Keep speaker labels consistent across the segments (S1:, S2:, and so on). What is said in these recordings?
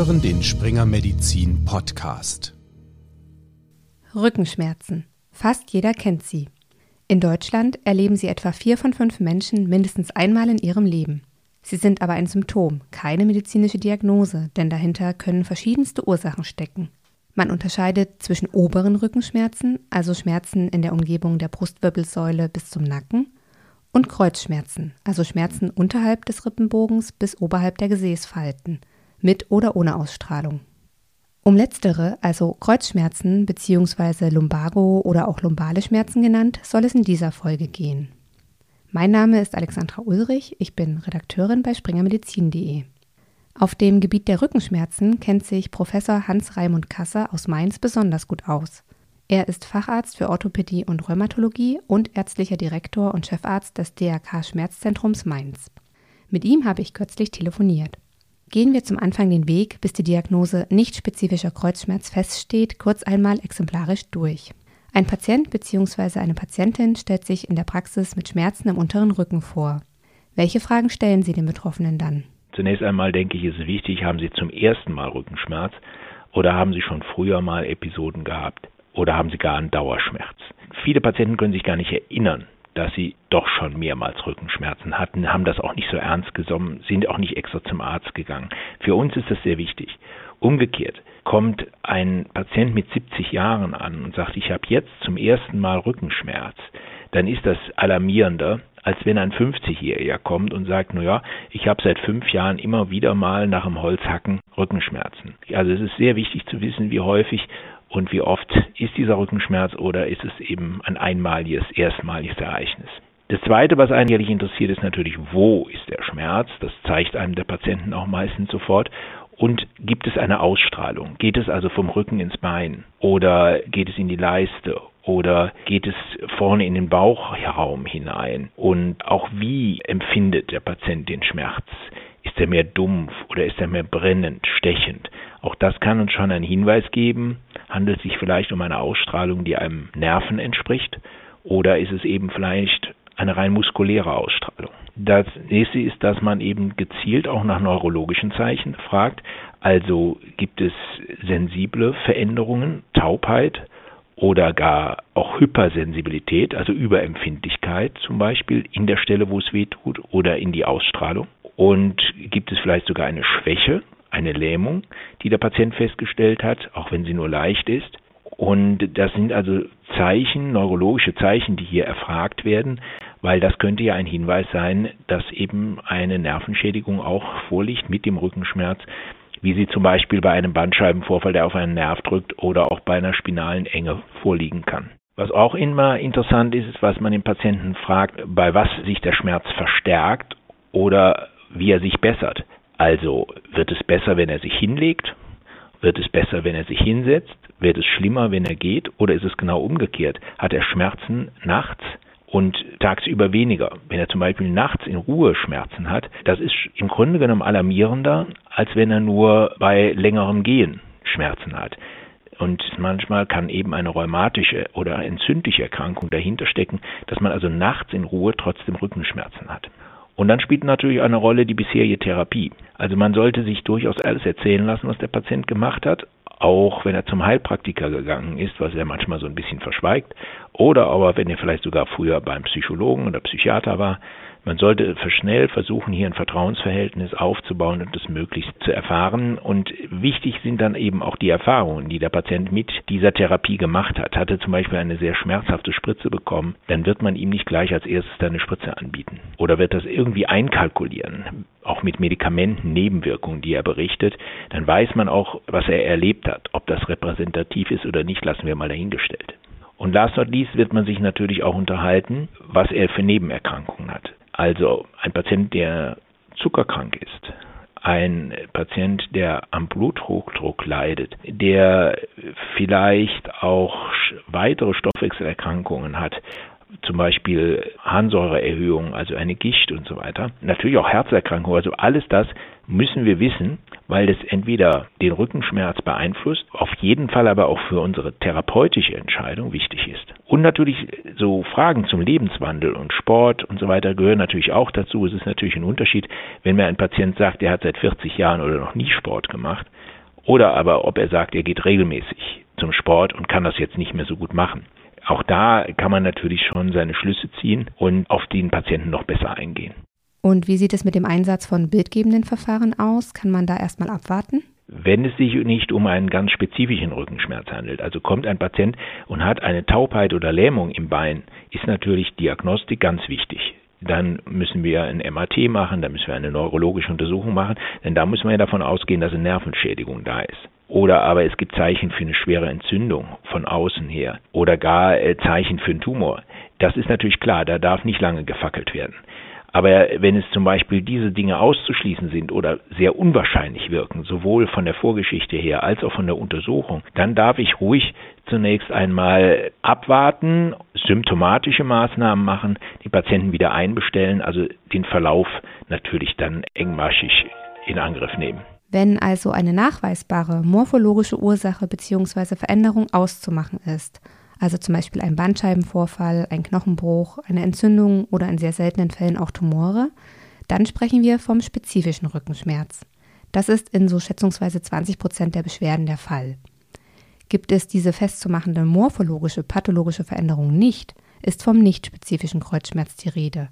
S1: hören den Springer Medizin Podcast.
S2: Rückenschmerzen. Fast jeder kennt sie. In Deutschland erleben sie etwa vier von fünf Menschen mindestens einmal in ihrem Leben. Sie sind aber ein Symptom, keine medizinische Diagnose, denn dahinter können verschiedenste Ursachen stecken. Man unterscheidet zwischen oberen Rückenschmerzen, also Schmerzen in der Umgebung der Brustwirbelsäule bis zum Nacken, und Kreuzschmerzen, also Schmerzen unterhalb des Rippenbogens bis oberhalb der Gesäßfalten, mit oder ohne Ausstrahlung. Um letztere, also Kreuzschmerzen bzw. Lumbago oder auch lumbale Schmerzen genannt, soll es in dieser Folge gehen. Mein Name ist Alexandra Ulrich, ich bin Redakteurin bei springermedizin.de. Auf dem Gebiet der Rückenschmerzen kennt sich Professor Hans Raimund Kasser aus Mainz besonders gut aus. Er ist Facharzt für Orthopädie und Rheumatologie und ärztlicher Direktor und Chefarzt des DRK Schmerzzentrums Mainz. Mit ihm habe ich kürzlich telefoniert. Gehen wir zum Anfang den Weg, bis die Diagnose nicht spezifischer Kreuzschmerz feststeht, kurz einmal exemplarisch durch. Ein Patient bzw. eine Patientin stellt sich in der Praxis mit Schmerzen im unteren Rücken vor. Welche Fragen stellen Sie den Betroffenen dann?
S3: Zunächst einmal denke ich, ist es wichtig, haben Sie zum ersten Mal Rückenschmerz oder haben Sie schon früher mal Episoden gehabt oder haben Sie gar einen Dauerschmerz? Viele Patienten können sich gar nicht erinnern, dass sie doch schon mehrmals Rückenschmerzen hatten, haben das auch nicht so ernst genommen, sind auch nicht extra zum Arzt gegangen. Für uns ist das sehr wichtig. Umgekehrt kommt ein Patient mit 70 Jahren an und sagt, ich habe jetzt zum ersten Mal Rückenschmerz, dann ist das alarmierender, als wenn ein 50-Jähriger kommt und sagt, naja, ich habe seit fünf Jahren immer wieder mal nach dem Holzhacken Rückenschmerzen. Also es ist sehr wichtig zu wissen, wie häufig und wie oft ist dieser Rückenschmerz oder ist es eben ein einmaliges, erstmaliges Ereignis. Das Zweite, was einen jährlich interessiert, ist natürlich, wo ist der Schmerz? Das zeigt einem der Patienten auch meistens sofort. Und gibt es eine Ausstrahlung? Geht es also vom Rücken ins Bein? Oder geht es in die Leiste? Oder geht es vorne in den Bauchraum hinein? Und auch wie empfindet der Patient den Schmerz? Ist er mehr dumpf oder ist er mehr brennend, stechend? Auch das kann uns schon einen Hinweis geben. Handelt es sich vielleicht um eine Ausstrahlung, die einem Nerven entspricht? Oder ist es eben vielleicht eine rein muskuläre Ausstrahlung? Das nächste ist, dass man eben gezielt auch nach neurologischen Zeichen fragt. Also gibt es sensible Veränderungen, Taubheit oder gar auch Hypersensibilität, also Überempfindlichkeit zum Beispiel in der Stelle, wo es weh tut oder in die Ausstrahlung. Und gibt es vielleicht sogar eine Schwäche, eine Lähmung, die der Patient festgestellt hat, auch wenn sie nur leicht ist. Und das sind also Zeichen, neurologische Zeichen, die hier erfragt werden, weil das könnte ja ein Hinweis sein, dass eben eine Nervenschädigung auch vorliegt mit dem Rückenschmerz, wie sie zum Beispiel bei einem Bandscheibenvorfall, der auf einen Nerv drückt, oder auch bei einer spinalen Enge vorliegen kann. Was auch immer interessant ist, ist, was man den Patienten fragt, bei was sich der Schmerz verstärkt oder wie er sich bessert. Also wird es besser, wenn er sich hinlegt? Wird es besser, wenn er sich hinsetzt? Wird es schlimmer, wenn er geht? Oder ist es genau umgekehrt? Hat er Schmerzen nachts und tagsüber weniger? Wenn er zum Beispiel nachts in Ruhe Schmerzen hat, das ist im Grunde genommen alarmierender, als wenn er nur bei längerem Gehen Schmerzen hat. Und manchmal kann eben eine rheumatische oder entzündliche Erkrankung dahinter stecken, dass man also nachts in Ruhe trotzdem Rückenschmerzen hat. Und dann spielt natürlich eine Rolle die bisherige Therapie. Also man sollte sich durchaus alles erzählen lassen, was der Patient gemacht hat, auch wenn er zum Heilpraktiker gegangen ist, was er manchmal so ein bisschen verschweigt, oder aber wenn er vielleicht sogar früher beim Psychologen oder Psychiater war, man sollte schnell versuchen, hier ein Vertrauensverhältnis aufzubauen und das möglichst zu erfahren. Und wichtig sind dann eben auch die Erfahrungen, die der Patient mit dieser Therapie gemacht hat. Hatte zum Beispiel eine sehr schmerzhafte Spritze bekommen, dann wird man ihm nicht gleich als erstes eine Spritze anbieten. Oder wird das irgendwie einkalkulieren, auch mit Medikamenten, Nebenwirkungen, die er berichtet, dann weiß man auch, was er erlebt hat. Ob das repräsentativ ist oder nicht, lassen wir mal dahingestellt. Und last not least wird man sich natürlich auch unterhalten, was er für Nebenerkrankungen hat. Also ein Patient, der zuckerkrank ist, ein Patient, der am Bluthochdruck leidet, der vielleicht auch weitere Stoffwechselerkrankungen hat, zum Beispiel Harnsäureerhöhung, also eine Gicht und so weiter. Natürlich auch Herzerkrankungen, also alles das müssen wir wissen, weil das entweder den Rückenschmerz beeinflusst, auf jeden Fall aber auch für unsere therapeutische Entscheidung wichtig ist. Und natürlich so Fragen zum Lebenswandel und Sport und so weiter gehören natürlich auch dazu. Es ist natürlich ein Unterschied, wenn mir ein Patient sagt, er hat seit 40 Jahren oder noch nie Sport gemacht. Oder aber ob er sagt, er geht regelmäßig zum Sport und kann das jetzt nicht mehr so gut machen. Auch da kann man natürlich schon seine Schlüsse ziehen und auf den Patienten noch besser eingehen.
S2: Und wie sieht es mit dem Einsatz von bildgebenden Verfahren aus? Kann man da erstmal abwarten?
S3: Wenn es sich nicht um einen ganz spezifischen Rückenschmerz handelt, also kommt ein Patient und hat eine Taubheit oder Lähmung im Bein, ist natürlich Diagnostik ganz wichtig. Dann müssen wir ein MRT machen, dann müssen wir eine neurologische Untersuchung machen, denn da müssen wir ja davon ausgehen, dass eine Nervenschädigung da ist. Oder aber es gibt Zeichen für eine schwere Entzündung von außen her oder gar äh, Zeichen für einen Tumor. Das ist natürlich klar, da darf nicht lange gefackelt werden. Aber wenn es zum Beispiel diese Dinge auszuschließen sind oder sehr unwahrscheinlich wirken, sowohl von der Vorgeschichte her als auch von der Untersuchung, dann darf ich ruhig zunächst einmal abwarten, symptomatische Maßnahmen machen, die Patienten wieder einbestellen, also den Verlauf natürlich dann engmaschig in Angriff nehmen.
S2: Wenn also eine nachweisbare morphologische Ursache bzw. Veränderung auszumachen ist, also zum Beispiel ein Bandscheibenvorfall, ein Knochenbruch, eine Entzündung oder in sehr seltenen Fällen auch Tumore, dann sprechen wir vom spezifischen Rückenschmerz. Das ist in so schätzungsweise 20 Prozent der Beschwerden der Fall. Gibt es diese festzumachende morphologische, pathologische Veränderung nicht, ist vom nicht spezifischen Kreuzschmerz die Rede.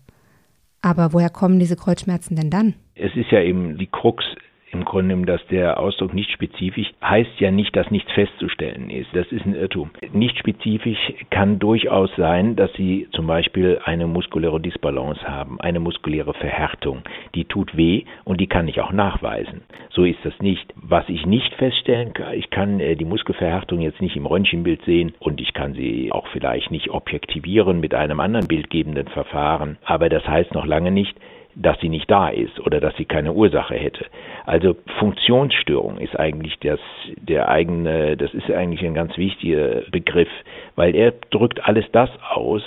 S2: Aber woher kommen diese Kreuzschmerzen denn dann?
S3: Es ist ja eben die Krux im Grunde genommen, dass der Ausdruck nicht spezifisch heißt ja nicht, dass nichts festzustellen ist. Das ist ein Irrtum. Nicht spezifisch kann durchaus sein, dass Sie zum Beispiel eine muskuläre Disbalance haben, eine muskuläre Verhärtung. Die tut weh und die kann ich auch nachweisen. So ist das nicht. Was ich nicht feststellen kann, ich kann äh, die Muskelverhärtung jetzt nicht im Röntgenbild sehen und ich kann sie auch vielleicht nicht objektivieren mit einem anderen bildgebenden Verfahren. Aber das heißt noch lange nicht, dass sie nicht da ist oder dass sie keine Ursache hätte. Also Funktionsstörung ist eigentlich das, der eigene, das ist eigentlich ein ganz wichtiger Begriff, weil er drückt alles das aus,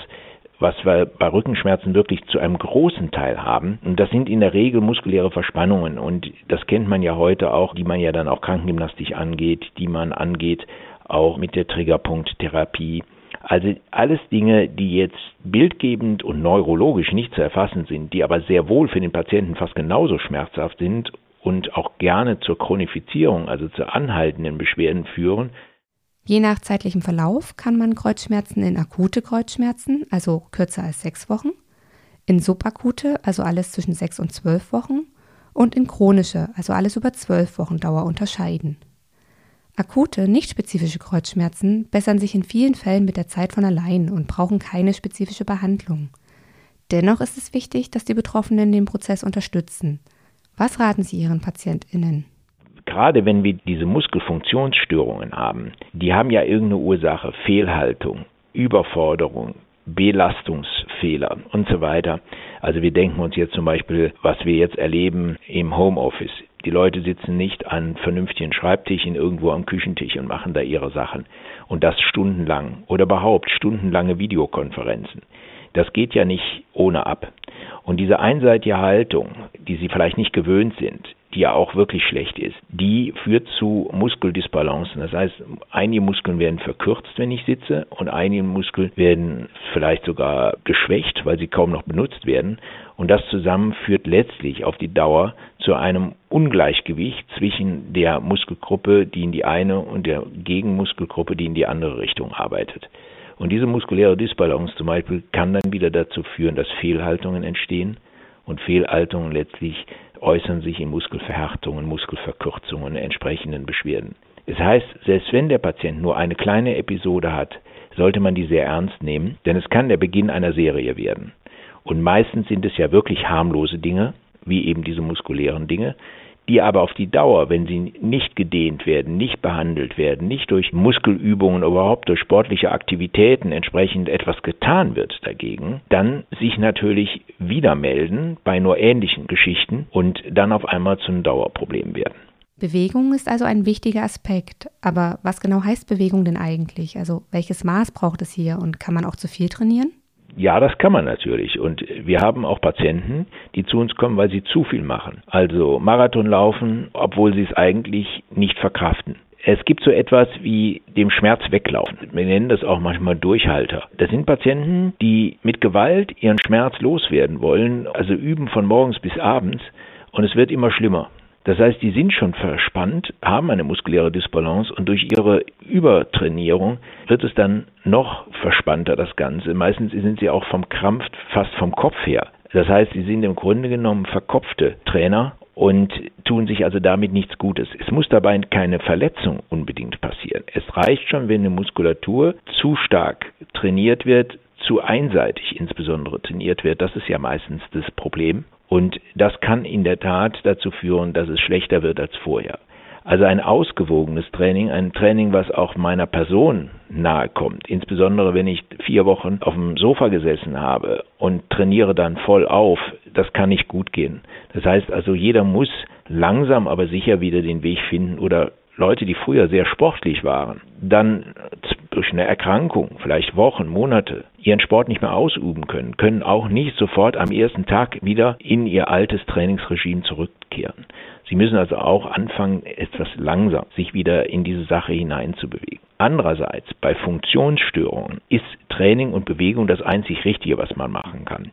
S3: was wir bei Rückenschmerzen wirklich zu einem großen Teil haben. Und das sind in der Regel muskuläre Verspannungen. Und das kennt man ja heute auch, die man ja dann auch krankengymnastisch angeht, die man angeht, auch mit der Triggerpunkttherapie. Also alles Dinge, die jetzt bildgebend und neurologisch nicht zu erfassen sind, die aber sehr wohl für den Patienten fast genauso schmerzhaft sind und auch gerne zur Chronifizierung, also zu anhaltenden Beschwerden führen.
S2: Je nach zeitlichem Verlauf kann man Kreuzschmerzen in akute Kreuzschmerzen, also kürzer als sechs Wochen, in subakute, also alles zwischen sechs und zwölf Wochen, und in chronische, also alles über zwölf Wochen Dauer unterscheiden. Akute, nicht spezifische Kreuzschmerzen bessern sich in vielen Fällen mit der Zeit von allein und brauchen keine spezifische Behandlung. Dennoch ist es wichtig, dass die Betroffenen den Prozess unterstützen. Was raten Sie Ihren PatientInnen?
S3: Gerade wenn wir diese Muskelfunktionsstörungen haben, die haben ja irgendeine Ursache, Fehlhaltung, Überforderung, Belastungsfehler und so weiter. Also wir denken uns jetzt zum Beispiel, was wir jetzt erleben im Homeoffice. Die Leute sitzen nicht an vernünftigen Schreibtischen irgendwo am Küchentisch und machen da ihre Sachen. Und das stundenlang oder überhaupt stundenlange Videokonferenzen. Das geht ja nicht ohne ab. Und diese einseitige Haltung, die sie vielleicht nicht gewöhnt sind, die ja auch wirklich schlecht ist, die führt zu Muskeldisbalancen. Das heißt, einige Muskeln werden verkürzt, wenn ich sitze, und einige Muskeln werden vielleicht sogar geschwächt, weil sie kaum noch benutzt werden. Und das zusammen führt letztlich auf die Dauer zu einem Ungleichgewicht zwischen der Muskelgruppe, die in die eine und der Gegenmuskelgruppe, die in die andere Richtung arbeitet. Und diese muskuläre Disbalance zum Beispiel kann dann wieder dazu führen, dass Fehlhaltungen entstehen und Fehlhaltungen letztlich äußern sich in Muskelverhärtungen, Muskelverkürzungen, entsprechenden Beschwerden. Es heißt, selbst wenn der Patient nur eine kleine Episode hat, sollte man die sehr ernst nehmen, denn es kann der Beginn einer Serie werden. Und meistens sind es ja wirklich harmlose Dinge, wie eben diese muskulären Dinge, die aber auf die Dauer, wenn sie nicht gedehnt werden, nicht behandelt werden, nicht durch Muskelübungen, überhaupt durch sportliche Aktivitäten entsprechend etwas getan wird dagegen, dann sich natürlich wieder melden bei nur ähnlichen Geschichten und dann auf einmal zu einem Dauerproblem werden.
S2: Bewegung ist also ein wichtiger Aspekt. Aber was genau heißt Bewegung denn eigentlich? Also welches Maß braucht es hier und kann man auch zu viel trainieren?
S3: Ja, das kann man natürlich. Und wir haben auch Patienten, die zu uns kommen, weil sie zu viel machen. Also Marathon laufen, obwohl sie es eigentlich nicht verkraften. Es gibt so etwas wie dem Schmerz weglaufen. Wir nennen das auch manchmal Durchhalter. Das sind Patienten, die mit Gewalt ihren Schmerz loswerden wollen, also üben von morgens bis abends und es wird immer schlimmer. Das heißt, die sind schon verspannt, haben eine muskuläre Disbalance und durch ihre Übertrainierung wird es dann noch verspannter, das Ganze. Meistens sind sie auch vom Krampf fast vom Kopf her. Das heißt, sie sind im Grunde genommen verkopfte Trainer und tun sich also damit nichts Gutes. Es muss dabei keine Verletzung unbedingt passieren. Es reicht schon, wenn eine Muskulatur zu stark trainiert wird, zu einseitig insbesondere trainiert wird. Das ist ja meistens das Problem. Und das kann in der Tat dazu führen, dass es schlechter wird als vorher. Also ein ausgewogenes Training, ein Training, was auch meiner Person nahe kommt. Insbesondere wenn ich vier Wochen auf dem Sofa gesessen habe und trainiere dann voll auf, das kann nicht gut gehen. Das heißt also, jeder muss langsam aber sicher wieder den Weg finden oder Leute, die früher sehr sportlich waren, dann durch eine Erkrankung, vielleicht Wochen, Monate, ihren Sport nicht mehr ausüben können, können auch nicht sofort am ersten Tag wieder in ihr altes Trainingsregime zurückkehren. Sie müssen also auch anfangen, etwas langsam sich wieder in diese Sache hineinzubewegen. Andererseits, bei Funktionsstörungen ist Training und Bewegung das einzig Richtige, was man machen kann.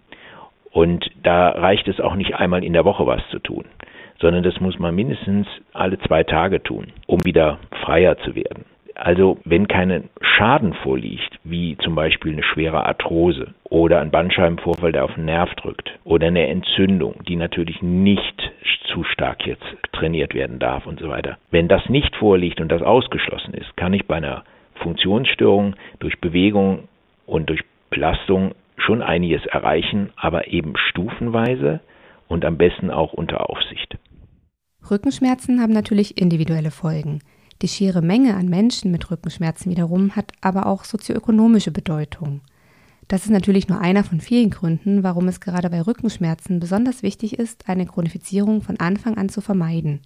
S3: Und da reicht es auch nicht einmal in der Woche was zu tun, sondern das muss man mindestens alle zwei Tage tun, um wieder freier zu werden. Also wenn kein Schaden vorliegt, wie zum Beispiel eine schwere Arthrose oder ein Bandscheibenvorfall, der auf den Nerv drückt oder eine Entzündung, die natürlich nicht zu stark jetzt trainiert werden darf und so weiter. Wenn das nicht vorliegt und das ausgeschlossen ist, kann ich bei einer Funktionsstörung durch Bewegung und durch Belastung schon einiges erreichen, aber eben stufenweise und am besten auch unter Aufsicht.
S2: Rückenschmerzen haben natürlich individuelle Folgen. Die schiere Menge an Menschen mit Rückenschmerzen wiederum hat aber auch sozioökonomische Bedeutung. Das ist natürlich nur einer von vielen Gründen, warum es gerade bei Rückenschmerzen besonders wichtig ist, eine Chronifizierung von Anfang an zu vermeiden.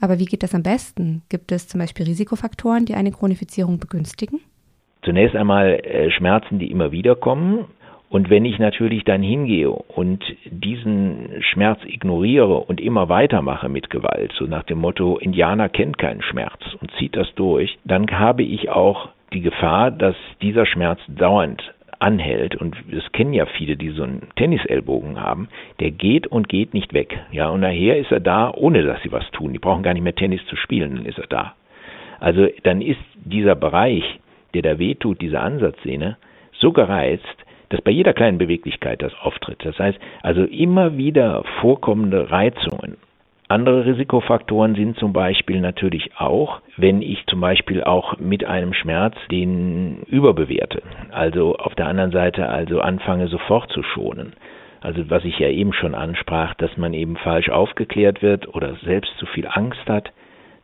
S2: Aber wie geht das am besten? Gibt es zum Beispiel Risikofaktoren, die eine Chronifizierung begünstigen?
S3: Zunächst einmal äh, Schmerzen, die immer wieder kommen. Und wenn ich natürlich dann hingehe und diesen Schmerz ignoriere und immer weitermache mit Gewalt, so nach dem Motto, Indianer kennt keinen Schmerz und zieht das durch, dann habe ich auch die Gefahr, dass dieser Schmerz dauernd anhält, und das kennen ja viele, die so einen Tennisellbogen haben, der geht und geht nicht weg. Ja, und nachher ist er da, ohne dass sie was tun. Die brauchen gar nicht mehr Tennis zu spielen, dann ist er da. Also dann ist dieser Bereich, der da wehtut, diese Ansatzsehne, so gereizt, dass bei jeder kleinen Beweglichkeit das auftritt. Das heißt, also immer wieder vorkommende Reizungen. Andere Risikofaktoren sind zum Beispiel natürlich auch, wenn ich zum Beispiel auch mit einem Schmerz den überbewerte. Also auf der anderen Seite also anfange sofort zu schonen. Also was ich ja eben schon ansprach, dass man eben falsch aufgeklärt wird oder selbst zu viel Angst hat,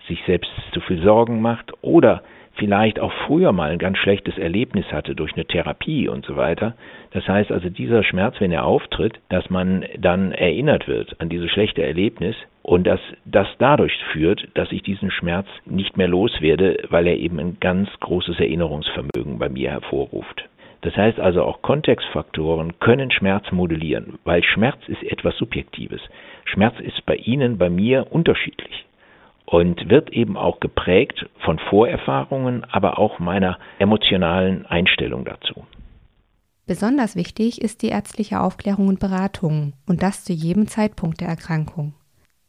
S3: sich selbst zu viel Sorgen macht oder vielleicht auch früher mal ein ganz schlechtes Erlebnis hatte durch eine Therapie und so weiter. Das heißt also, dieser Schmerz, wenn er auftritt, dass man dann erinnert wird an dieses schlechte Erlebnis und dass das dadurch führt, dass ich diesen Schmerz nicht mehr loswerde, weil er eben ein ganz großes Erinnerungsvermögen bei mir hervorruft. Das heißt also auch Kontextfaktoren können Schmerz modellieren, weil Schmerz ist etwas Subjektives. Schmerz ist bei Ihnen, bei mir unterschiedlich und wird eben auch geprägt von Vorerfahrungen, aber auch meiner emotionalen Einstellung dazu.
S2: Besonders wichtig ist die ärztliche Aufklärung und Beratung und das zu jedem Zeitpunkt der Erkrankung.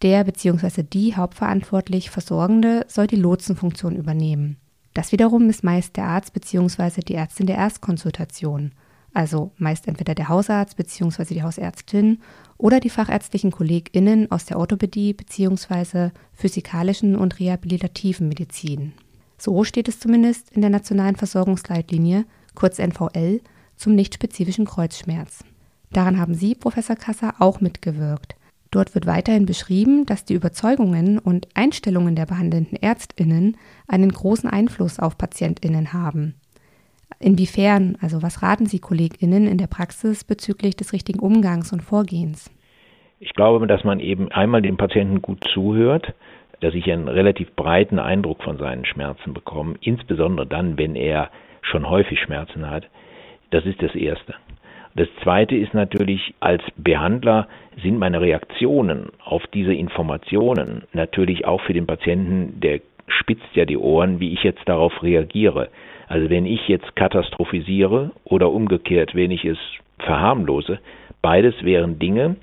S2: Der bzw. die hauptverantwortlich Versorgende soll die Lotsenfunktion übernehmen. Das wiederum ist meist der Arzt bzw. die Ärztin der Erstkonsultation also meist entweder der Hausarzt bzw. die Hausärztin oder die fachärztlichen KollegInnen aus der Orthopädie bzw. physikalischen und rehabilitativen Medizin. So steht es zumindest in der Nationalen Versorgungsleitlinie, kurz NVL, zum nichtspezifischen Kreuzschmerz. Daran haben Sie, Professor Kasser, auch mitgewirkt. Dort wird weiterhin beschrieben, dass die Überzeugungen und Einstellungen der behandelnden ÄrztInnen einen großen Einfluss auf PatientInnen haben. Inwiefern, also was raten Sie KollegInnen in der Praxis bezüglich des richtigen Umgangs und Vorgehens?
S3: Ich glaube, dass man eben einmal dem Patienten gut zuhört, dass ich einen relativ breiten Eindruck von seinen Schmerzen bekomme, insbesondere dann, wenn er schon häufig Schmerzen hat. Das ist das Erste. Das Zweite ist natürlich, als Behandler sind meine Reaktionen auf diese Informationen natürlich auch für den Patienten der spitzt ja die Ohren, wie ich jetzt darauf reagiere. Also wenn ich jetzt katastrophisiere oder umgekehrt, wenn ich es verharmlose, beides wären Dinge,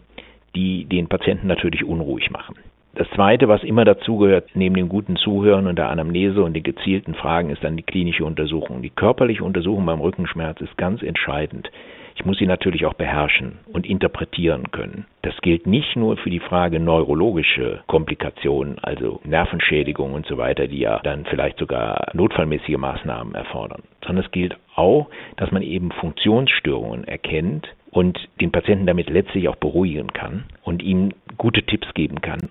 S3: die den Patienten natürlich unruhig machen. Das Zweite, was immer dazugehört, neben dem guten Zuhören und der Anamnese und den gezielten Fragen, ist dann die klinische Untersuchung. Die körperliche Untersuchung beim Rückenschmerz ist ganz entscheidend. Ich muss sie natürlich auch beherrschen und interpretieren können. Das gilt nicht nur für die Frage neurologische Komplikationen, also Nervenschädigung und so weiter, die ja dann vielleicht sogar notfallmäßige Maßnahmen erfordern, sondern es gilt auch, dass man eben Funktionsstörungen erkennt und den Patienten damit letztlich auch beruhigen kann und ihm gute Tipps geben kann,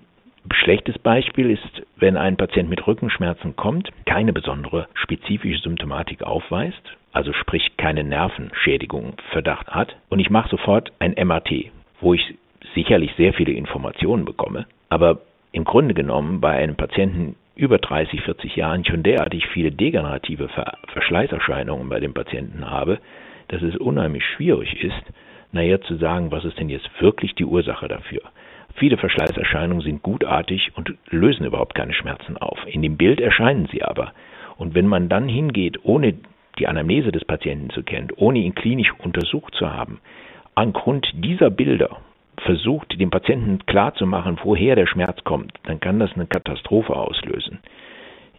S3: Schlechtes Beispiel ist, wenn ein Patient mit Rückenschmerzen kommt, keine besondere spezifische Symptomatik aufweist, also sprich keine Nervenschädigung Verdacht hat, und ich mache sofort ein MRT, wo ich sicherlich sehr viele Informationen bekomme, aber im Grunde genommen bei einem Patienten über 30, 40 Jahren schon derartig viele degenerative Verschleißerscheinungen bei dem Patienten habe, dass es unheimlich schwierig ist, naja zu sagen, was ist denn jetzt wirklich die Ursache dafür. Viele Verschleißerscheinungen sind gutartig und lösen überhaupt keine Schmerzen auf. In dem Bild erscheinen sie aber. Und wenn man dann hingeht, ohne die Anamnese des Patienten zu kennen, ohne ihn klinisch untersucht zu haben, angrund dieser Bilder versucht, dem Patienten klarzumachen, woher der Schmerz kommt, dann kann das eine Katastrophe auslösen.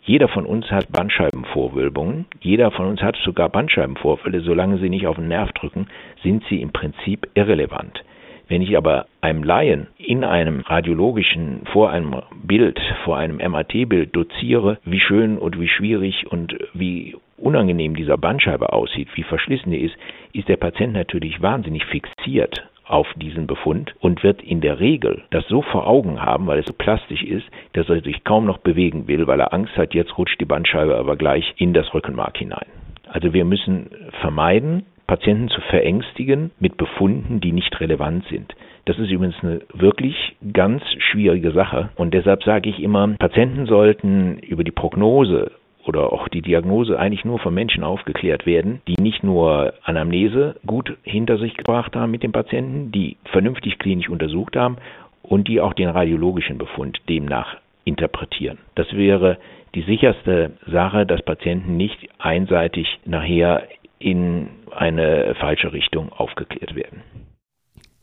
S3: Jeder von uns hat Bandscheibenvorwölbungen. Jeder von uns hat sogar Bandscheibenvorfälle. Solange sie nicht auf den Nerv drücken, sind sie im Prinzip irrelevant. Wenn ich aber einem Laien in einem radiologischen, vor einem Bild, vor einem MRT-Bild doziere, wie schön und wie schwierig und wie unangenehm dieser Bandscheibe aussieht, wie verschlissen die ist, ist der Patient natürlich wahnsinnig fixiert auf diesen Befund und wird in der Regel das so vor Augen haben, weil es so plastisch ist, dass er sich kaum noch bewegen will, weil er Angst hat, jetzt rutscht die Bandscheibe aber gleich in das Rückenmark hinein. Also wir müssen vermeiden, Patienten zu verängstigen mit Befunden, die nicht relevant sind. Das ist übrigens eine wirklich ganz schwierige Sache. Und deshalb sage ich immer, Patienten sollten über die Prognose oder auch die Diagnose eigentlich nur von Menschen aufgeklärt werden, die nicht nur Anamnese gut hinter sich gebracht haben mit dem Patienten, die vernünftig klinisch untersucht haben und die auch den radiologischen Befund demnach interpretieren. Das wäre die sicherste Sache, dass Patienten nicht einseitig nachher in eine falsche Richtung aufgeklärt werden.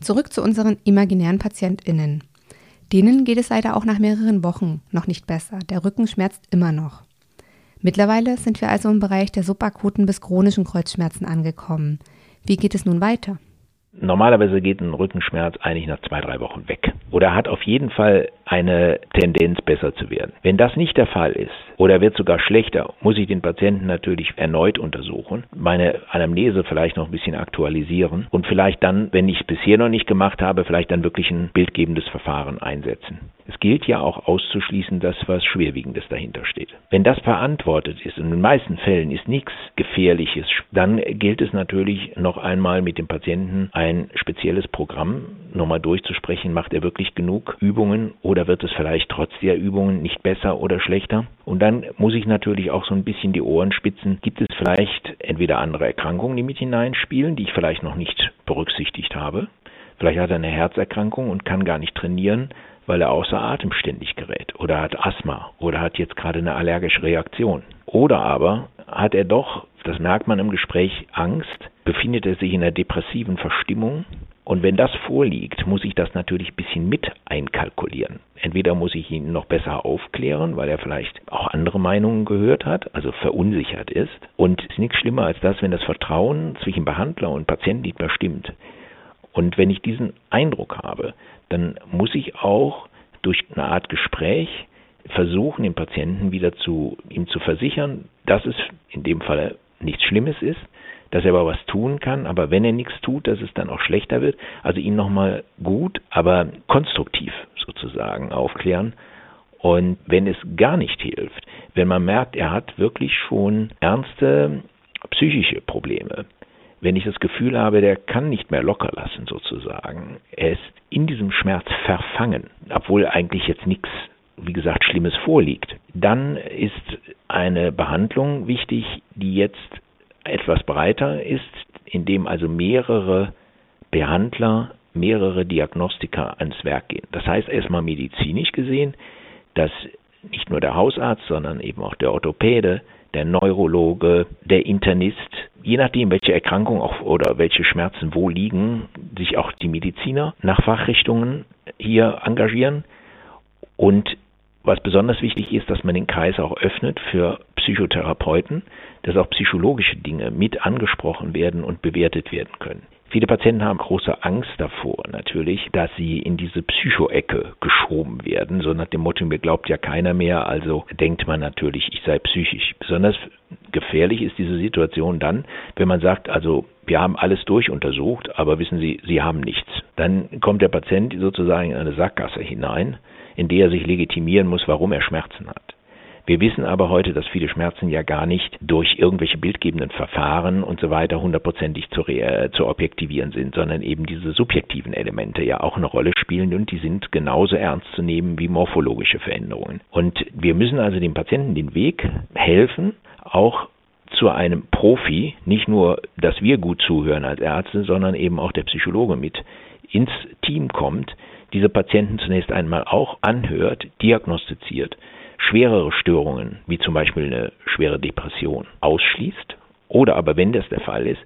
S2: Zurück zu unseren imaginären PatientInnen. Denen geht es leider auch nach mehreren Wochen noch nicht besser. Der Rücken schmerzt immer noch. Mittlerweile sind wir also im Bereich der subakuten bis chronischen Kreuzschmerzen angekommen. Wie geht es nun weiter?
S3: Normalerweise geht ein Rückenschmerz eigentlich nach zwei, drei Wochen weg. Oder hat auf jeden Fall eine Tendenz, besser zu werden. Wenn das nicht der Fall ist oder wird sogar schlechter, muss ich den Patienten natürlich erneut untersuchen, meine Anamnese vielleicht noch ein bisschen aktualisieren und vielleicht dann, wenn ich es bisher noch nicht gemacht habe, vielleicht dann wirklich ein bildgebendes Verfahren einsetzen. Es gilt ja auch auszuschließen, dass was Schwerwiegendes dahinter steht. Wenn das verantwortet ist, und in den meisten Fällen ist nichts Gefährliches, dann gilt es natürlich noch einmal mit dem Patienten ein spezielles Programm nochmal durchzusprechen. Macht er wirklich genug Übungen oder wird es vielleicht trotz der Übungen nicht besser oder schlechter? Und dann muss ich natürlich auch so ein bisschen die Ohren spitzen. Gibt es vielleicht entweder andere Erkrankungen, die mit hineinspielen, die ich vielleicht noch nicht berücksichtigt habe? Vielleicht hat er eine Herzerkrankung und kann gar nicht trainieren, weil er außer Atem ständig gerät oder hat Asthma oder hat jetzt gerade eine allergische Reaktion. Oder aber hat er doch, das merkt man im Gespräch, Angst, befindet er sich in einer depressiven Verstimmung und wenn das vorliegt, muss ich das natürlich ein bisschen mit einkalkulieren. Entweder muss ich ihn noch besser aufklären, weil er vielleicht auch andere Meinungen gehört hat, also verunsichert ist. Und es ist nichts schlimmer als das, wenn das Vertrauen zwischen Behandler und Patient nicht mehr stimmt. Und wenn ich diesen Eindruck habe, dann muss ich auch durch eine Art Gespräch versuchen, dem Patienten wieder zu ihm zu versichern, dass es in dem Fall nichts Schlimmes ist, dass er aber was tun kann, aber wenn er nichts tut, dass es dann auch schlechter wird. Also ihn nochmal gut, aber konstruktiv sozusagen aufklären. Und wenn es gar nicht hilft, wenn man merkt, er hat wirklich schon ernste psychische Probleme, wenn ich das Gefühl habe, der kann nicht mehr locker lassen sozusagen, er ist in diesem Schmerz verfangen, obwohl eigentlich jetzt nichts, wie gesagt, Schlimmes vorliegt, dann ist eine Behandlung wichtig, die jetzt etwas breiter ist, indem also mehrere Behandler, mehrere Diagnostiker ans Werk gehen. Das heißt erstmal medizinisch gesehen, dass nicht nur der Hausarzt, sondern eben auch der Orthopäde, der Neurologe, der Internist, je nachdem, welche Erkrankung auch oder welche Schmerzen wo liegen, sich auch die Mediziner nach Fachrichtungen hier engagieren. Und was besonders wichtig ist, dass man den Kreis auch öffnet für Psychotherapeuten, dass auch psychologische Dinge mit angesprochen werden und bewertet werden können. Viele Patienten haben große Angst davor, natürlich, dass sie in diese Psycho-Ecke geschoben werden. So nach dem Motto, mir glaubt ja keiner mehr, also denkt man natürlich, ich sei psychisch. Besonders gefährlich ist diese Situation dann, wenn man sagt, also wir haben alles durchuntersucht, aber wissen Sie, Sie haben nichts. Dann kommt der Patient sozusagen in eine Sackgasse hinein, in der er sich legitimieren muss, warum er Schmerzen hat. Wir wissen aber heute, dass viele Schmerzen ja gar nicht durch irgendwelche bildgebenden Verfahren und so weiter hundertprozentig zu, zu objektivieren sind, sondern eben diese subjektiven Elemente ja auch eine Rolle spielen und die sind genauso ernst zu nehmen wie morphologische Veränderungen. Und wir müssen also dem Patienten den Weg helfen, auch zu einem Profi, nicht nur, dass wir gut zuhören als Ärzte, sondern eben auch der Psychologe mit ins Team kommt, diese Patienten zunächst einmal auch anhört, diagnostiziert schwerere Störungen, wie zum Beispiel eine schwere Depression, ausschließt oder aber, wenn das der Fall ist,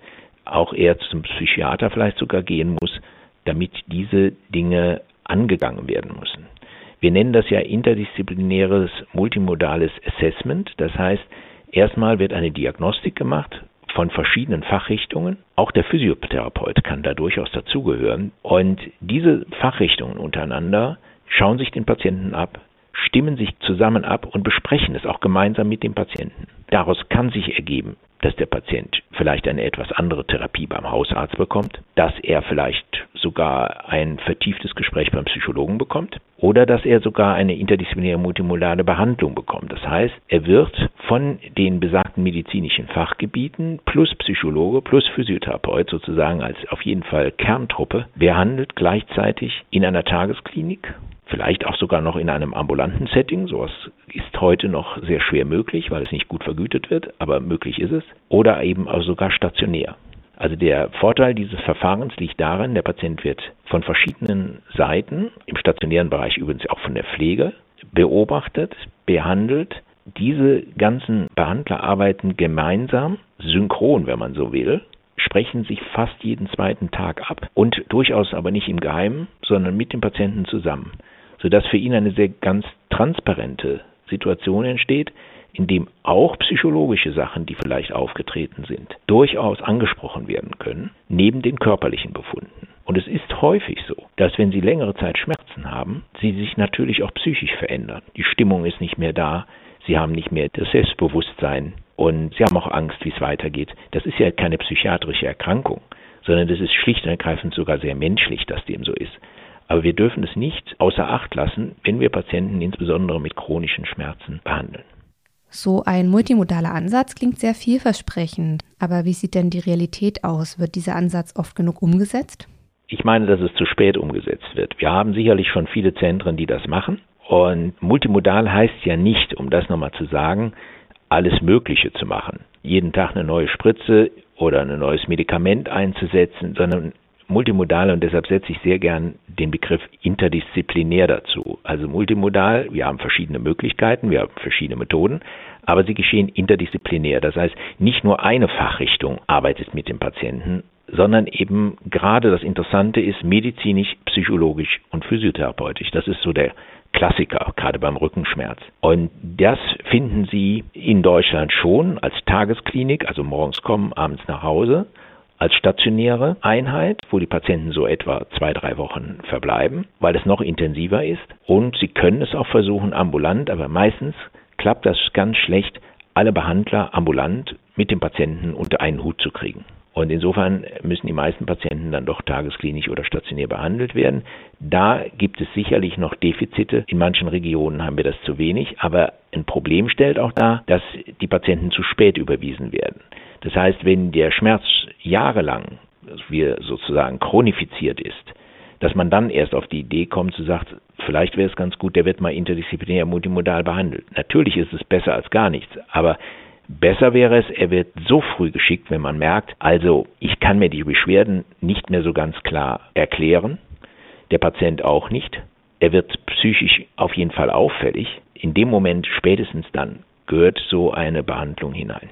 S3: auch eher zum Psychiater vielleicht sogar gehen muss, damit diese Dinge angegangen werden müssen. Wir nennen das ja interdisziplinäres multimodales Assessment. Das heißt, erstmal wird eine Diagnostik gemacht von verschiedenen Fachrichtungen. Auch der Physiotherapeut kann da durchaus dazugehören. Und diese Fachrichtungen untereinander schauen sich den Patienten ab, stimmen sich zusammen ab und besprechen es auch gemeinsam mit dem Patienten. Daraus kann sich ergeben, dass der Patient vielleicht eine etwas andere Therapie beim Hausarzt bekommt, dass er vielleicht sogar ein vertieftes Gespräch beim Psychologen bekommt oder dass er sogar eine interdisziplinäre multimodale Behandlung bekommt. Das heißt, er wird von den besagten medizinischen Fachgebieten plus Psychologe plus Physiotherapeut sozusagen als auf jeden Fall Kerntruppe behandelt gleichzeitig in einer Tagesklinik vielleicht auch sogar noch in einem ambulanten Setting. Sowas ist heute noch sehr schwer möglich, weil es nicht gut vergütet wird, aber möglich ist es. Oder eben auch sogar stationär. Also der Vorteil dieses Verfahrens liegt darin, der Patient wird von verschiedenen Seiten, im stationären Bereich übrigens auch von der Pflege, beobachtet, behandelt. Diese ganzen Behandler arbeiten gemeinsam, synchron, wenn man so will, sprechen sich fast jeden zweiten Tag ab und durchaus aber nicht im Geheimen, sondern mit dem Patienten zusammen sodass für ihn eine sehr ganz transparente Situation entsteht, in dem auch psychologische Sachen, die vielleicht aufgetreten sind, durchaus angesprochen werden können, neben den körperlichen Befunden. Und es ist häufig so, dass wenn Sie längere Zeit Schmerzen haben, Sie sich natürlich auch psychisch verändern. Die Stimmung ist nicht mehr da, Sie haben nicht mehr das Selbstbewusstsein und Sie haben auch Angst, wie es weitergeht. Das ist ja keine psychiatrische Erkrankung, sondern das ist schlicht und ergreifend sogar sehr menschlich, dass dem so ist. Aber wir dürfen es nicht außer Acht lassen, wenn wir Patienten insbesondere mit chronischen Schmerzen behandeln.
S2: So ein multimodaler Ansatz klingt sehr vielversprechend. Aber wie sieht denn die Realität aus? Wird dieser Ansatz oft genug umgesetzt?
S3: Ich meine, dass es zu spät umgesetzt wird. Wir haben sicherlich schon viele Zentren, die das machen. Und multimodal heißt ja nicht, um das nochmal zu sagen, alles Mögliche zu machen. Jeden Tag eine neue Spritze oder ein neues Medikament einzusetzen, sondern multimodal und deshalb setze ich sehr gern den Begriff interdisziplinär dazu. Also multimodal, wir haben verschiedene Möglichkeiten, wir haben verschiedene Methoden, aber sie geschehen interdisziplinär. Das heißt, nicht nur eine Fachrichtung arbeitet mit dem Patienten, sondern eben gerade das Interessante ist medizinisch, psychologisch und physiotherapeutisch. Das ist so der Klassiker, gerade beim Rückenschmerz. Und das finden Sie in Deutschland schon als Tagesklinik, also morgens kommen, abends nach Hause als stationäre Einheit, wo die Patienten so etwa zwei, drei Wochen verbleiben, weil es noch intensiver ist. Und sie können es auch versuchen ambulant, aber meistens klappt das ganz schlecht, alle Behandler ambulant mit dem Patienten unter einen Hut zu kriegen. Und insofern müssen die meisten Patienten dann doch tagesklinisch oder stationär behandelt werden. Da gibt es sicherlich noch Defizite. In manchen Regionen haben wir das zu wenig. Aber ein Problem stellt auch dar, dass die Patienten zu spät überwiesen werden. Das heißt, wenn der Schmerz jahrelang wie sozusagen chronifiziert ist, dass man dann erst auf die Idee kommt zu sagen, vielleicht wäre es ganz gut, der wird mal interdisziplinär multimodal behandelt. Natürlich ist es besser als gar nichts, aber besser wäre es, er wird so früh geschickt, wenn man merkt, also ich kann mir die Beschwerden nicht mehr so ganz klar erklären, der Patient auch nicht. er wird psychisch auf jeden Fall auffällig. In dem Moment, spätestens dann, gehört so eine Behandlung hinein.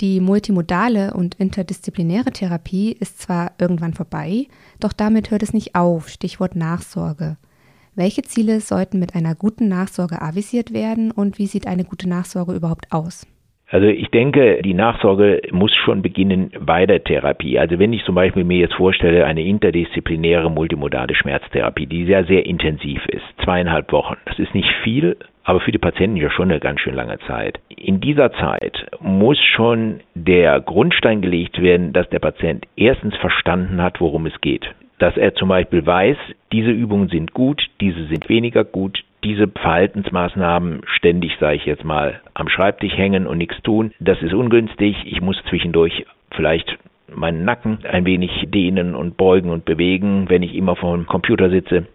S2: Die multimodale und interdisziplinäre Therapie ist zwar irgendwann vorbei, doch damit hört es nicht auf, Stichwort Nachsorge. Welche Ziele sollten mit einer guten Nachsorge avisiert werden und wie sieht eine gute Nachsorge überhaupt aus?
S3: Also ich denke, die Nachsorge muss schon beginnen bei der Therapie. Also wenn ich zum Beispiel mir jetzt vorstelle, eine interdisziplinäre multimodale Schmerztherapie, die sehr, sehr intensiv ist, zweieinhalb Wochen, das ist nicht viel, aber für die Patienten ja schon eine ganz schön lange Zeit. In dieser Zeit muss schon der Grundstein gelegt werden, dass der Patient erstens verstanden hat, worum es geht. Dass er zum Beispiel weiß, diese Übungen sind gut, diese sind weniger gut, diese Verhaltensmaßnahmen ständig, sage ich jetzt mal, am Schreibtisch hängen und nichts tun, das ist ungünstig. Ich muss zwischendurch vielleicht meinen Nacken ein wenig dehnen und beugen und bewegen, wenn ich immer vor dem Computer sitze.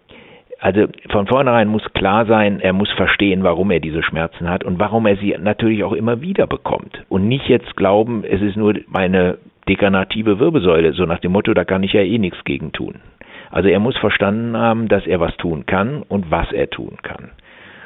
S3: Also von vornherein muss klar sein, er muss verstehen, warum er diese Schmerzen hat und warum er sie natürlich auch immer wieder bekommt. Und nicht jetzt glauben, es ist nur meine degenerative Wirbelsäule, so nach dem Motto, da kann ich ja eh nichts gegen tun. Also er muss verstanden haben, dass er was tun kann und was er tun kann.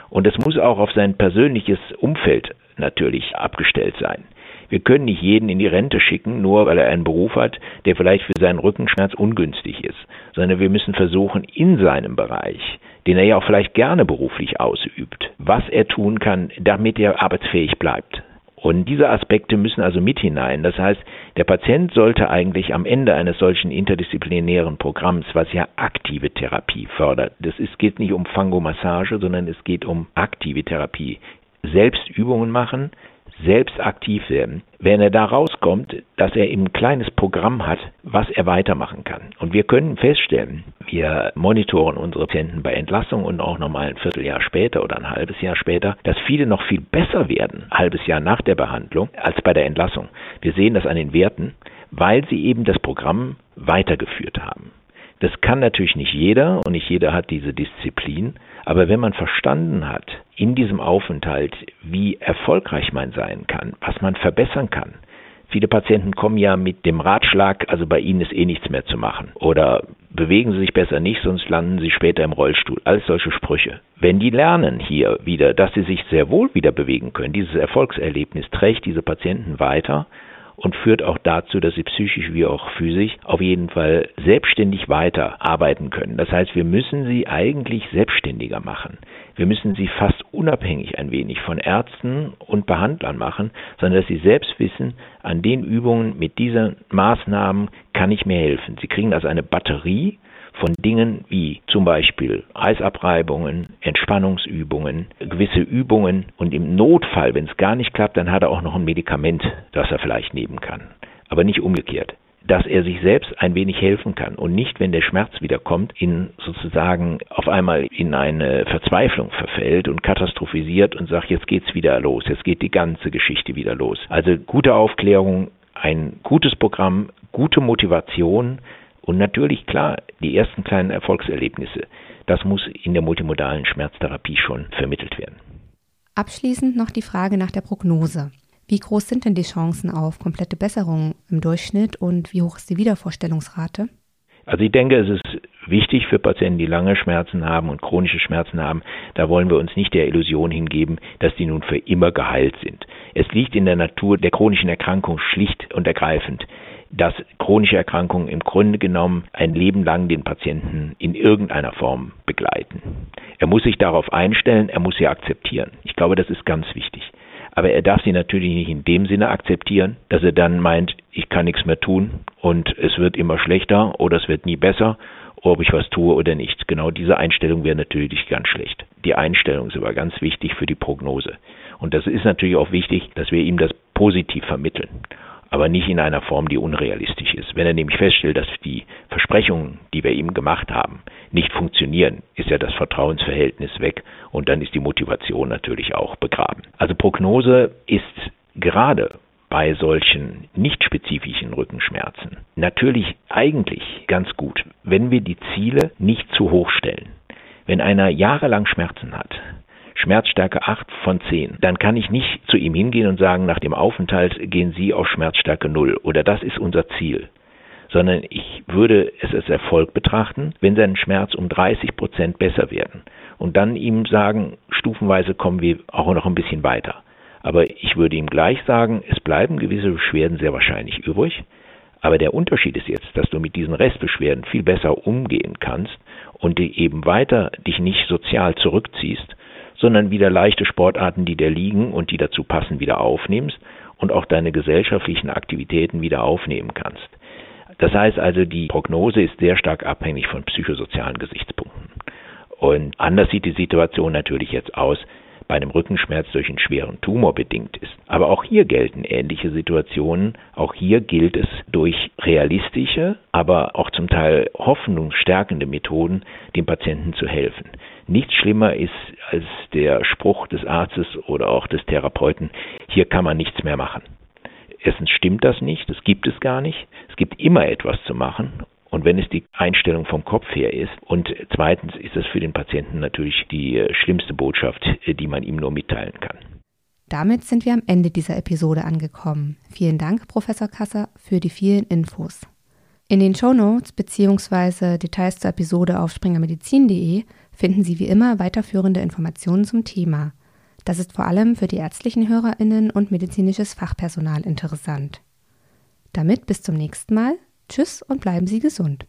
S3: Und es muss auch auf sein persönliches Umfeld natürlich abgestellt sein. Wir können nicht jeden in die Rente schicken, nur weil er einen Beruf hat, der vielleicht für seinen Rückenschmerz ungünstig ist, sondern wir müssen versuchen, in seinem Bereich, den er ja auch vielleicht gerne beruflich ausübt, was er tun kann, damit er arbeitsfähig bleibt. Und diese Aspekte müssen also mit hinein. Das heißt, der Patient sollte eigentlich am Ende eines solchen interdisziplinären Programms, was ja aktive Therapie fördert, das ist, geht nicht um Fangomassage, sondern es geht um aktive Therapie, selbst Übungen machen, selbst aktiv werden. Wenn er da rauskommt, dass er eben ein kleines Programm hat, was er weitermachen kann. Und wir können feststellen, wir monitoren unsere Patienten bei Entlassung und auch nochmal ein Vierteljahr später oder ein halbes Jahr später, dass viele noch viel besser werden, ein halbes Jahr nach der Behandlung, als bei der Entlassung. Wir sehen das an den Werten, weil sie eben das Programm weitergeführt haben. Das kann natürlich nicht jeder und nicht jeder hat diese Disziplin, aber wenn man verstanden hat in diesem Aufenthalt, wie erfolgreich man sein kann, was man verbessern kann, Viele Patienten kommen ja mit dem Ratschlag, also bei ihnen ist eh nichts mehr zu machen. Oder bewegen Sie sich besser nicht, sonst landen Sie später im Rollstuhl. Alles solche Sprüche. Wenn die lernen hier wieder, dass sie sich sehr wohl wieder bewegen können, dieses Erfolgserlebnis trägt diese Patienten weiter und führt auch dazu, dass sie psychisch wie auch physisch auf jeden Fall selbstständig weiter arbeiten können. Das heißt, wir müssen sie eigentlich selbstständiger machen. Wir müssen sie fast unabhängig ein wenig von Ärzten und Behandlern machen, sondern dass sie selbst wissen, an den Übungen mit diesen Maßnahmen kann ich mir helfen. Sie kriegen also eine Batterie von Dingen wie zum Beispiel Eisabreibungen, Entspannungsübungen, gewisse Übungen und im Notfall, wenn es gar nicht klappt, dann hat er auch noch ein Medikament, das er vielleicht nehmen kann. Aber nicht umgekehrt dass er sich selbst ein wenig helfen kann und nicht, wenn der Schmerz wieder kommt, in sozusagen auf einmal in eine Verzweiflung verfällt und katastrophisiert und sagt, jetzt geht's wieder los, jetzt geht die ganze Geschichte wieder los. Also gute Aufklärung, ein gutes Programm, gute Motivation, und natürlich, klar, die ersten kleinen Erfolgserlebnisse, das muss in der multimodalen Schmerztherapie schon vermittelt werden.
S2: Abschließend noch die Frage nach der Prognose. Wie groß sind denn die Chancen auf komplette Besserung im Durchschnitt und wie hoch ist die Wiedervorstellungsrate?
S3: Also ich denke, es ist wichtig für Patienten, die lange Schmerzen haben und chronische Schmerzen haben. Da wollen wir uns nicht der Illusion hingeben, dass die nun für immer geheilt sind. Es liegt in der Natur der chronischen Erkrankung schlicht und ergreifend, dass chronische Erkrankungen im Grunde genommen ein Leben lang den Patienten in irgendeiner Form begleiten. Er muss sich darauf einstellen, er muss sie akzeptieren. Ich glaube, das ist ganz wichtig. Aber er darf sie natürlich nicht in dem Sinne akzeptieren, dass er dann meint, ich kann nichts mehr tun und es wird immer schlechter oder es wird nie besser, ob ich was tue oder nicht. Genau diese Einstellung wäre natürlich ganz schlecht. Die Einstellung ist aber ganz wichtig für die Prognose. Und das ist natürlich auch wichtig, dass wir ihm das positiv vermitteln aber nicht in einer Form, die unrealistisch ist. Wenn er nämlich feststellt, dass die Versprechungen, die wir ihm gemacht haben, nicht funktionieren, ist ja das Vertrauensverhältnis weg und dann ist die Motivation natürlich auch begraben. Also Prognose ist gerade bei solchen nicht spezifischen Rückenschmerzen natürlich eigentlich ganz gut, wenn wir die Ziele nicht zu hoch stellen. Wenn einer jahrelang Schmerzen hat, Schmerzstärke 8 von 10, dann kann ich nicht zu ihm hingehen und sagen, nach dem Aufenthalt gehen Sie auf Schmerzstärke 0 oder das ist unser Ziel sondern ich würde es als Erfolg betrachten, wenn sein Schmerz um 30 Prozent besser werden und dann ihm sagen, stufenweise kommen wir auch noch ein bisschen weiter. Aber ich würde ihm gleich sagen, es bleiben gewisse Beschwerden sehr wahrscheinlich übrig. Aber der Unterschied ist jetzt, dass du mit diesen Restbeschwerden viel besser umgehen kannst und eben weiter dich nicht sozial zurückziehst, sondern wieder leichte Sportarten, die dir liegen und die dazu passen, wieder aufnimmst und auch deine gesellschaftlichen Aktivitäten wieder aufnehmen kannst. Das heißt also, die Prognose ist sehr stark abhängig von psychosozialen Gesichtspunkten. Und anders sieht die Situation natürlich jetzt aus, bei einem Rückenschmerz durch einen schweren Tumor bedingt ist. Aber auch hier gelten ähnliche Situationen. Auch hier gilt es durch realistische, aber auch zum Teil hoffnungsstärkende Methoden, dem Patienten zu helfen. Nichts schlimmer ist als der Spruch des Arztes oder auch des Therapeuten, hier kann man nichts mehr machen. Erstens stimmt das nicht, das gibt es gar nicht. Es gibt immer etwas zu machen und wenn es die Einstellung vom Kopf her ist. Und zweitens ist es für den Patienten natürlich die äh, schlimmste Botschaft, äh, die man ihm nur mitteilen kann.
S2: Damit sind wir am Ende dieser Episode angekommen. Vielen Dank, Professor Kasser, für die vielen Infos. In den Show Notes bzw. Details zur Episode auf springermedizin.de finden Sie wie immer weiterführende Informationen zum Thema. Das ist vor allem für die ärztlichen HörerInnen und medizinisches Fachpersonal interessant. Damit bis zum nächsten Mal. Tschüss und bleiben Sie gesund.